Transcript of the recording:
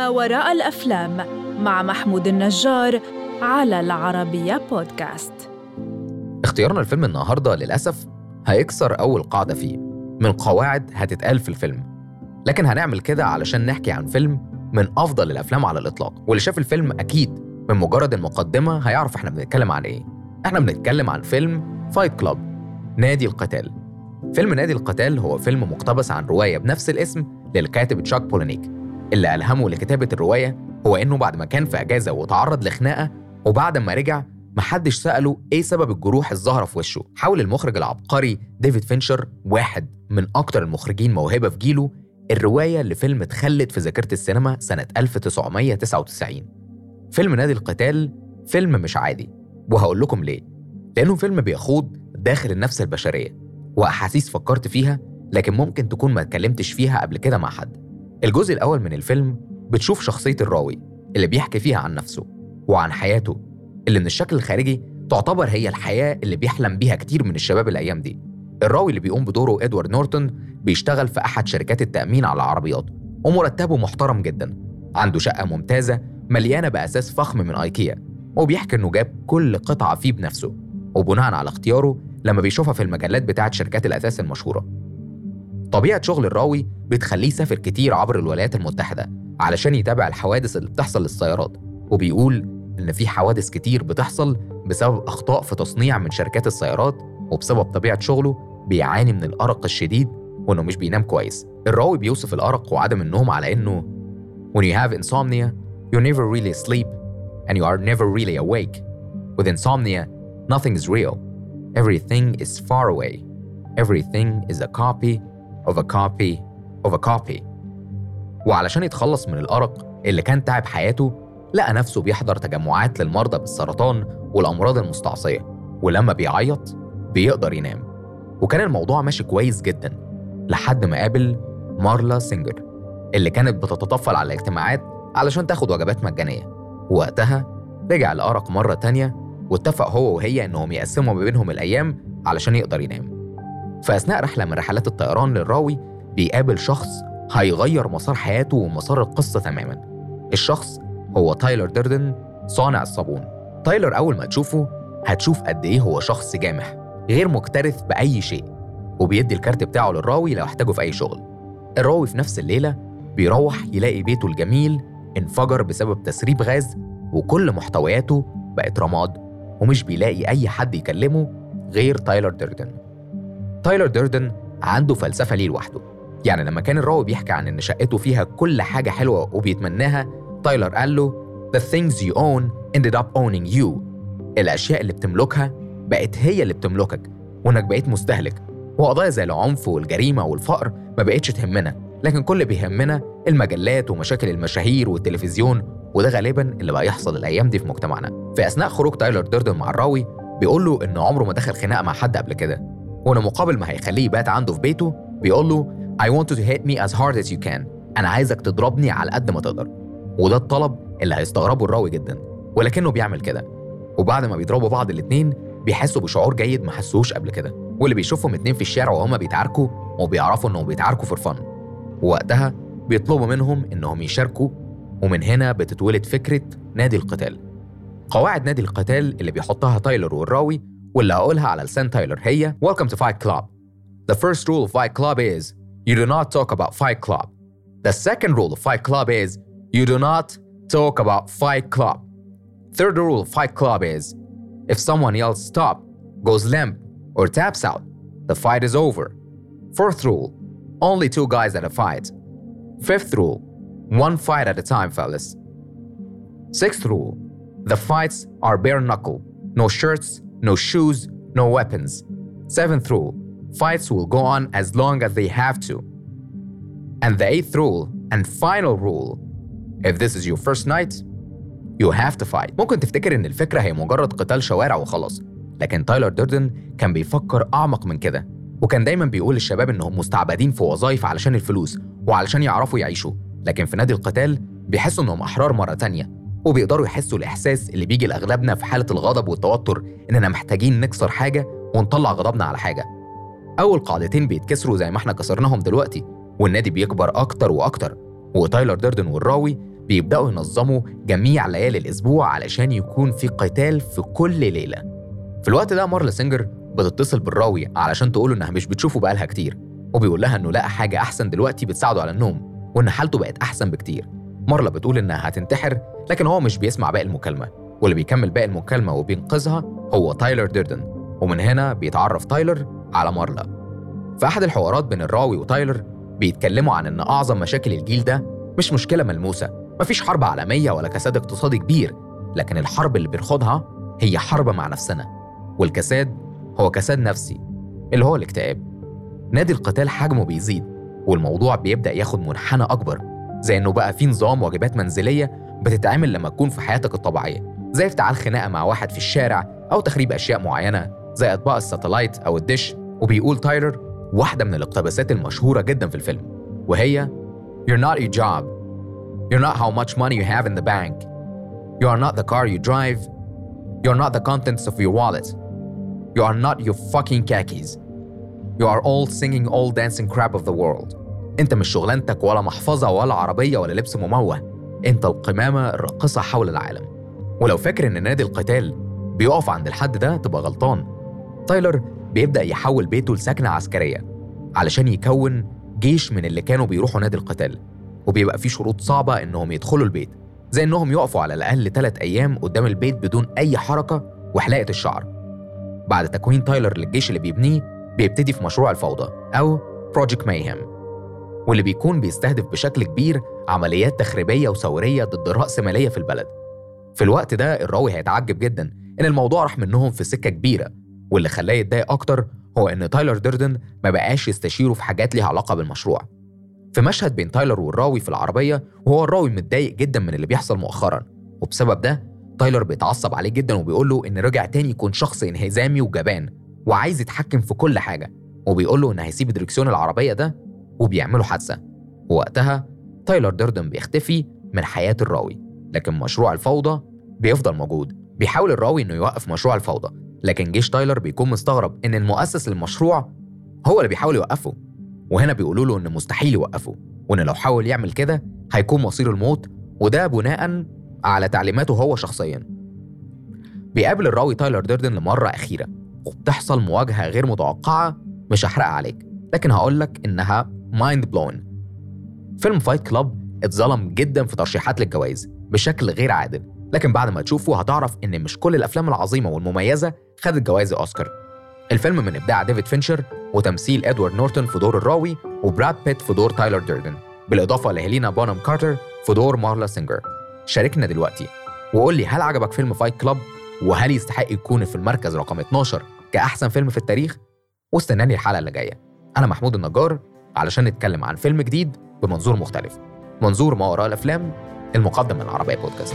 ما وراء الأفلام مع محمود النجار على العربية بودكاست. اختيارنا الفيلم النهاردة للأسف هيكسر أول قاعدة فيه من قواعد هتتقال في الفيلم. لكن هنعمل كده علشان نحكي عن فيلم من أفضل الأفلام على الإطلاق. واللي شاف الفيلم أكيد من مجرد المقدمة هيعرف إحنا بنتكلم عن إيه. إحنا بنتكلم عن فيلم فايت كلاب نادي القتال. فيلم نادي القتال هو فيلم مقتبس عن رواية بنفس الاسم للكاتب تشاك بولينيك. اللي ألهمه لكتابة الرواية هو إنه بعد ما كان في أجازة وتعرض لخناقة وبعد ما رجع محدش سأله إيه سبب الجروح الظاهرة في وشه. حاول المخرج العبقري ديفيد فينشر واحد من أكتر المخرجين موهبة في جيله الرواية لفيلم اتخلد في ذاكرة السينما سنة 1999 فيلم نادي القتال فيلم مش عادي وهقول لكم ليه. لأنه فيلم بيخوض داخل النفس البشرية وأحاسيس فكرت فيها لكن ممكن تكون ما اتكلمتش فيها قبل كده مع حد. الجزء الأول من الفيلم بتشوف شخصية الراوي اللي بيحكي فيها عن نفسه وعن حياته اللي من الشكل الخارجي تعتبر هي الحياة اللي بيحلم بيها كتير من الشباب الأيام دي. الراوي اللي بيقوم بدوره إدوارد نورتون بيشتغل في أحد شركات التأمين على العربيات ومرتبه محترم جدا عنده شقة ممتازة مليانة بأساس فخم من أيكيا وبيحكي إنه جاب كل قطعة فيه بنفسه وبناء على اختياره لما بيشوفها في المجلات بتاعت شركات الأثاث المشهورة. طبيعة شغل الراوي بتخليه يسافر كتير عبر الولايات المتحدة علشان يتابع الحوادث اللي بتحصل للسيارات وبيقول إن في حوادث كتير بتحصل بسبب أخطاء في تصنيع من شركات السيارات وبسبب طبيعة شغله بيعاني من الأرق الشديد وإنه مش بينام كويس الراوي بيوصف الأرق وعدم النوم على إنه When you have insomnia, you never really sleep and you are never really awake. With insomnia, nothing is real. Everything is far away. Everything is a copy of a copy of a copy. وعلشان يتخلص من الأرق اللي كان تعب حياته لقى نفسه بيحضر تجمعات للمرضى بالسرطان والأمراض المستعصية ولما بيعيط بيقدر ينام. وكان الموضوع ماشي كويس جدا لحد ما قابل مارلا سينجر اللي كانت بتتطفل على الاجتماعات علشان تاخد وجبات مجانية. وقتها رجع الأرق مرة تانية واتفق هو وهي إنهم يقسموا ما بينهم الأيام علشان يقدر ينام. فأثناء رحلة من رحلات الطيران للراوي بيقابل شخص هيغير مسار حياته ومسار القصة تماما. الشخص هو تايلر ديردن صانع الصابون. تايلر أول ما تشوفه هتشوف قد إيه هو شخص جامح غير مكترث بأي شيء وبيدي الكارت بتاعه للراوي لو احتاجه في أي شغل. الراوي في نفس الليلة بيروح يلاقي بيته الجميل انفجر بسبب تسريب غاز وكل محتوياته بقت رماد ومش بيلاقي أي حد يكلمه غير تايلر ديردن. تايلر ديردن عنده فلسفة ليه لوحده. يعني لما كان الراوي بيحكي عن إن شقته فيها كل حاجة حلوة وبيتمناها تايلر قال له The things you own ended up owning you. الأشياء اللي بتملكها بقت هي اللي بتملكك وإنك بقيت مستهلك. وقضايا زي العنف والجريمة والفقر ما بقتش تهمنا لكن كل بيهمنا المجلات ومشاكل المشاهير والتلفزيون وده غالبا اللي بقى يحصل الأيام دي في مجتمعنا. في أثناء خروج تايلر ديردن مع الراوي بيقول له إن عمره ما دخل خناقة مع حد قبل كده. وإن مقابل ما هيخليه يبات عنده في بيته بيقول له I want you to hit me as hard as you can. أنا عايزك تضربني على قد ما تقدر. وده الطلب اللي هيستغربه الراوي جدا ولكنه بيعمل كده. وبعد ما بيضربوا بعض الاتنين بيحسوا بشعور جيد ما حسوش قبل كده. واللي بيشوفهم اتنين في الشارع وهما بيتعاركوا وبيعرفوا إنهم بيتعاركوا for fun ووقتها بيطلبوا منهم إنهم يشاركوا ومن هنا بتتولد فكرة نادي القتال. قواعد نادي القتال اللي بيحطها تايلر والراوي واللي هقولها على لسان تايلر هي Welcome to Fight Club The first rule of Fight Club is you do not talk about Fight Club The second rule of Fight Club is you do not talk about Fight Club Third rule of Fight Club is if someone yells stop, goes limp, or taps out, the fight is over. Fourth rule only two guys at a fight. Fifth rule one fight at a time, fellas. Sixth rule the fights are bare knuckle, no shirts, no shoes, no weapons. Seventh rule fights will go on as long as they have to. And the eighth rule and final rule if this is your first night, you have to fight. ممكن تفتكر إن الفكرة هي مجرد قتال شوارع وخلاص، لكن تايلر ديردن كان بيفكر أعمق من كده، وكان دايما بيقول للشباب إنهم مستعبدين في وظائف علشان الفلوس وعلشان يعرفوا يعيشوا، لكن في نادي القتال بيحسوا إنهم أحرار مرة تانية، وبيقدروا يحسوا الإحساس اللي بيجي لأغلبنا في حالة الغضب والتوتر إننا محتاجين نكسر حاجة ونطلع غضبنا على حاجة. أول قاعدتين بيتكسروا زي ما إحنا كسرناهم دلوقتي، والنادي بيكبر أكتر وأكتر، وتايلر ديردن والراوي بيبدأوا ينظموا جميع ليالي الأسبوع علشان يكون في قتال في كل ليلة في الوقت ده مارلا سينجر بتتصل بالراوي علشان تقوله إنها مش بتشوفه بقالها كتير وبيقول لها إنه لقى حاجة أحسن دلوقتي بتساعده على النوم وإن حالته بقت أحسن بكتير مارلا بتقول إنها هتنتحر لكن هو مش بيسمع باقي المكالمة. واللي بيكمل باقي المكالمة وبينقذها هو تايلر ديردن ومن هنا بيتعرف تايلر على مارلا. في أحد الحوارات بين الراوي وتايلر بيتكلموا عن إن أعظم مشاكل الجيل ده مش مشكلة ملموسة مفيش حرب عالمية ولا كساد اقتصادي كبير لكن الحرب اللي بنخوضها هي حرب مع نفسنا. والكساد هو كساد نفسي اللي هو الاكتئاب. نادي القتال حجمه بيزيد والموضوع بيبدأ ياخد منحنى أكبر. زي إنه بقى في نظام واجبات منزلية بتتعمل لما تكون في حياتك الطبيعية زي افتعال خناقة مع واحد في الشارع أو تخريب أشياء معينة زي أطباق الساتلايت أو الدش وبيقول تايلر واحدة من الاقتباسات المشهورة جدا في الفيلم وهي You're not your job You're not how much money you have in the bank You are not the car you drive You're not the contents of your wallet You are not your fucking khakis You are all singing all dancing crap of the world انت مش شغلانتك ولا محفظة ولا عربية ولا لبس مموه انت القمامة الراقصة حول العالم. ولو فاكر إن نادي القتال بيقف عند الحد ده تبقى غلطان. تايلر بيبدأ يحول بيته لسكنة عسكرية علشان يكون جيش من اللي كانوا بيروحوا نادي القتال. وبيبقى فيه شروط صعبة إنهم يدخلوا البيت زي إنهم يقفوا على الأقل ثلاث أيام قدام البيت بدون أي حركة وحلاقة الشعر. بعد تكوين تايلر للجيش اللي بيبنيه بيبتدي في مشروع الفوضى أو Project Mayhem واللي بيكون بيستهدف بشكل كبير عمليات تخريبية وثورية ضد رأسمالية في البلد. في الوقت ده الراوي هيتعجب جدا إن الموضوع راح منهم في سكة كبيرة واللي خلاه يتضايق أكتر هو إن تايلر ديردن ما بقاش يستشيره في حاجات ليها علاقة بالمشروع. في مشهد بين تايلر والراوي في العربية وهو الراوي متضايق جدا من اللي بيحصل مؤخرا وبسبب ده تايلر بيتعصب عليه جدا وبيقول له إن رجع تاني يكون شخص انهزامي وجبان وعايز يتحكم في كل حاجة وبيقول له إن هيسيب دريكسيون العربية ده وبيعملوا حادثة. ووقتها تايلر ديردن بيختفي من حياة الراوي لكن مشروع الفوضى بيفضل موجود. بيحاول الراوي إنه يوقف مشروع الفوضى لكن جيش تايلر بيكون مستغرب إن المؤسس للمشروع هو اللي بيحاول يوقفه. وهنا بيقولوا له إن مستحيل يوقفه وإن لو حاول يعمل كده هيكون مصير الموت وده بناء على تعليماته هو شخصيا. بيقابل الراوي تايلر ديردن لمرة أخيرة وبتحصل مواجهة غير متوقعة مش هحرقها عليك لكن هقول لك إنها mind blown فيلم Fight Club اتظلم جدا في ترشيحات للجوائز بشكل غير عادل لكن بعد ما تشوفه هتعرف إن مش كل الأفلام العظيمة والمميزة خدت جوائز أوسكار. الفيلم من إبداع ديفيد فينشر وتمثيل إدوارد نورتون في دور الراوي وبراد بيت في دور تايلر ديردن بالإضافة لهيلينا بونهام كارتر في دور مارلا سينجر. شاركنا دلوقتي وقول لي هل عجبك فيلم Fight Club وهل يستحق يكون في المركز رقم 12 كأحسن فيلم في التاريخ؟ واستناني الحلقة اللي جاية. أنا محمود النجار علشان نتكلم عن فيلم جديد بمنظور مختلف. منظور ما وراء الأفلام المقدم من العربية بودكاست.